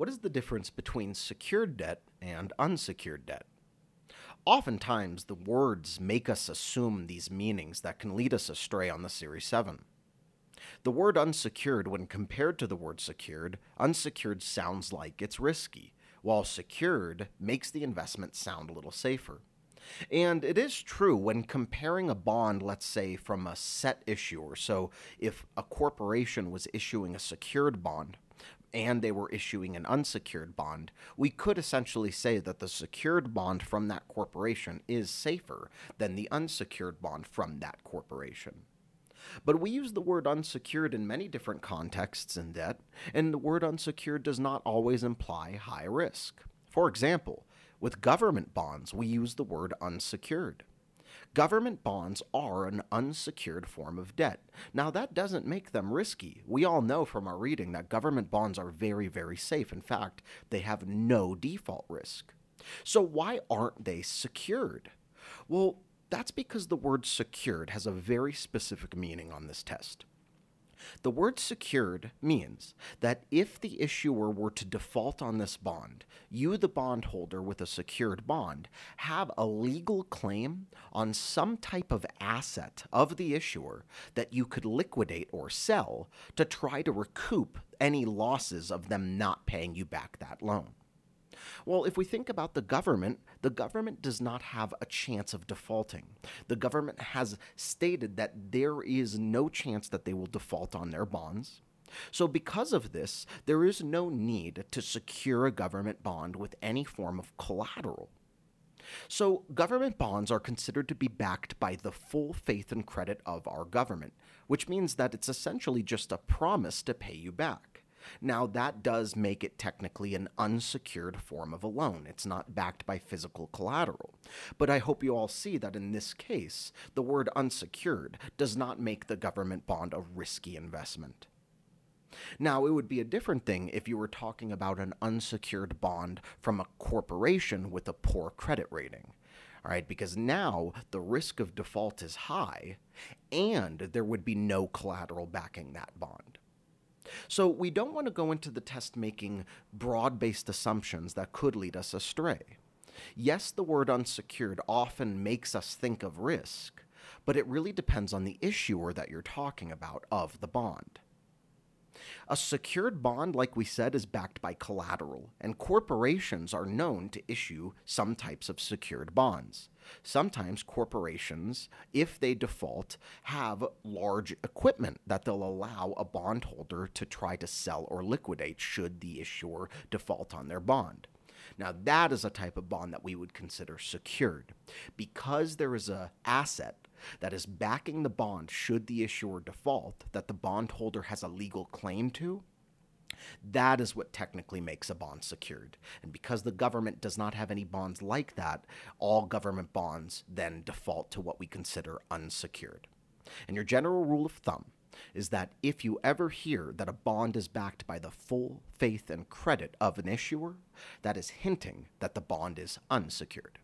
what is the difference between secured debt and unsecured debt? Oftentimes, the words make us assume these meanings that can lead us astray on the Series 7. The word unsecured, when compared to the word secured, unsecured sounds like it's risky, while secured makes the investment sound a little safer. And it is true when comparing a bond, let's say, from a set issuer. So if a corporation was issuing a secured bond and they were issuing an unsecured bond, we could essentially say that the secured bond from that corporation is safer than the unsecured bond from that corporation. But we use the word unsecured in many different contexts in debt, and the word unsecured does not always imply high risk. For example, with government bonds, we use the word unsecured. Government bonds are an unsecured form of debt. Now, that doesn't make them risky. We all know from our reading that government bonds are very, very safe. In fact, they have no default risk. So, why aren't they secured? Well, that's because the word secured has a very specific meaning on this test. The word secured means that if the issuer were to default on this bond, you, the bondholder with a secured bond, have a legal claim on some type of asset of the issuer that you could liquidate or sell to try to recoup any losses of them not paying you back that loan. Well, if we think about the government, the government does not have a chance of defaulting. The government has stated that there is no chance that they will default on their bonds. So, because of this, there is no need to secure a government bond with any form of collateral. So, government bonds are considered to be backed by the full faith and credit of our government, which means that it's essentially just a promise to pay you back. Now, that does make it technically an unsecured form of a loan. It's not backed by physical collateral. But I hope you all see that in this case, the word unsecured does not make the government bond a risky investment. Now, it would be a different thing if you were talking about an unsecured bond from a corporation with a poor credit rating. All right, because now the risk of default is high and there would be no collateral backing that bond. So we don't want to go into the test making broad based assumptions that could lead us astray. Yes, the word unsecured often makes us think of risk, but it really depends on the issuer that you're talking about of the bond. A secured bond, like we said, is backed by collateral, and corporations are known to issue some types of secured bonds. Sometimes corporations, if they default, have large equipment that they'll allow a bondholder to try to sell or liquidate should the issuer default on their bond. Now, that is a type of bond that we would consider secured. Because there is an asset that is backing the bond should the issuer default that the bondholder has a legal claim to, that is what technically makes a bond secured. And because the government does not have any bonds like that, all government bonds then default to what we consider unsecured. And your general rule of thumb is that if you ever hear that a bond is backed by the full faith and credit of an issuer, that is hinting that the bond is unsecured.